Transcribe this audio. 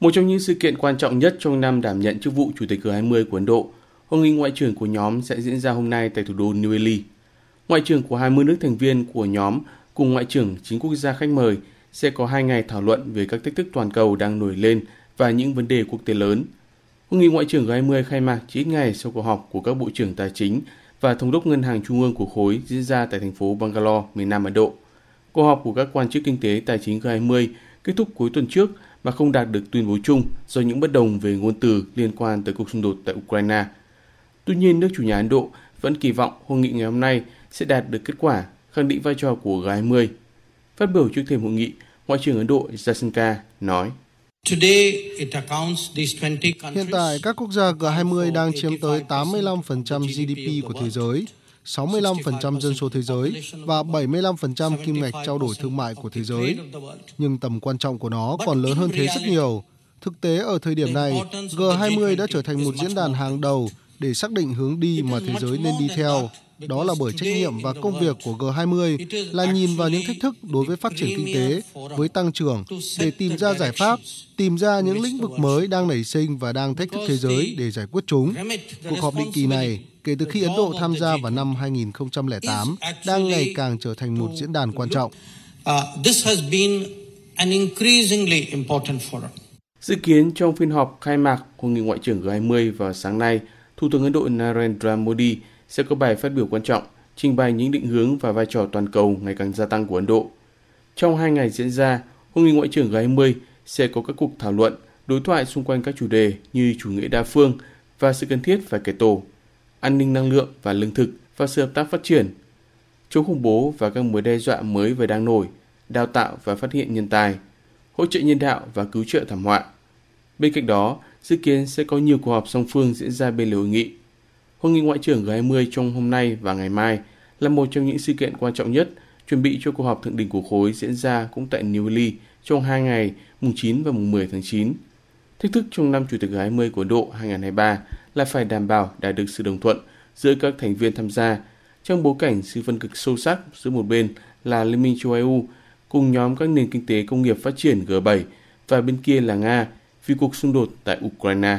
Một trong những sự kiện quan trọng nhất trong năm đảm nhận chức vụ Chủ tịch G20 của Ấn Độ, hội nghị ngoại trưởng của nhóm sẽ diễn ra hôm nay tại thủ đô New Delhi. Ngoại trưởng của 20 nước thành viên của nhóm cùng ngoại trưởng chính quốc gia khách mời sẽ có hai ngày thảo luận về các thách thức toàn cầu đang nổi lên và những vấn đề quốc tế lớn. Hội nghị ngoại trưởng G20 khai mạc chỉ ít ngày sau cuộc họp của các bộ trưởng tài chính và thống đốc ngân hàng trung ương của khối diễn ra tại thành phố Bangalore, miền Nam Ấn Độ. Cuộc họp của các quan chức kinh tế tài chính G20 kết thúc cuối tuần trước mà không đạt được tuyên bố chung do những bất đồng về ngôn từ liên quan tới cuộc xung đột tại Ukraine. Tuy nhiên, nước chủ nhà Ấn Độ vẫn kỳ vọng hội nghị ngày hôm nay sẽ đạt được kết quả khẳng định vai trò của G20. Phát biểu trước thềm hội nghị, Ngoại trưởng Ấn Độ Jaishankar nói. Hiện tại, các quốc gia G20 đang chiếm tới 85% GDP của thế giới, 65% dân số thế giới và 75% kim ngạch trao đổi thương mại của thế giới. Nhưng tầm quan trọng của nó còn lớn hơn thế rất nhiều. Thực tế ở thời điểm này, G20 đã trở thành một diễn đàn hàng đầu để xác định hướng đi mà thế giới nên đi theo. Đó là bởi trách nhiệm và công việc của G20 là nhìn vào những thách thức đối với phát triển kinh tế, với tăng trưởng, để tìm ra giải pháp, tìm ra những lĩnh vực mới đang nảy sinh và đang thách thức thế giới để giải quyết chúng. Cuộc họp định kỳ này, kể từ khi Ấn Độ tham gia vào năm 2008, đang ngày càng trở thành một diễn đàn quan trọng. Dự kiến trong phiên họp khai mạc Hội nghị Ngoại trưởng G20 vào sáng nay, Thủ tướng Ấn Độ Narendra Modi sẽ có bài phát biểu quan trọng, trình bày những định hướng và vai trò toàn cầu ngày càng gia tăng của Ấn Độ. Trong hai ngày diễn ra, Hội nghị Ngoại trưởng G20 sẽ có các cuộc thảo luận, đối thoại xung quanh các chủ đề như chủ nghĩa đa phương và sự cần thiết phải kể tổ, an ninh năng lượng và lương thực và sự hợp tác phát triển, chống khủng bố và các mối đe dọa mới và đang nổi, đào tạo và phát hiện nhân tài, hỗ trợ nhân đạo và cứu trợ thảm họa. Bên cạnh đó, dự kiến sẽ có nhiều cuộc họp song phương diễn ra bên lề hội nghị. Hội nghị ngoại trưởng G20 trong hôm nay và ngày mai là một trong những sự kiện quan trọng nhất chuẩn bị cho cuộc họp thượng đỉnh của khối diễn ra cũng tại New Delhi trong hai ngày, mùng 9 và mùng 10 tháng 9. Thách thức trong năm Chủ tịch G20 của Độ 2023 là phải đảm bảo đạt được sự đồng thuận giữa các thành viên tham gia trong bối cảnh sự phân cực sâu sắc giữa một bên là Liên minh châu Âu cùng nhóm các nền kinh tế công nghiệp phát triển G7 và bên kia là Nga vì cuộc xung đột tại Ukraine.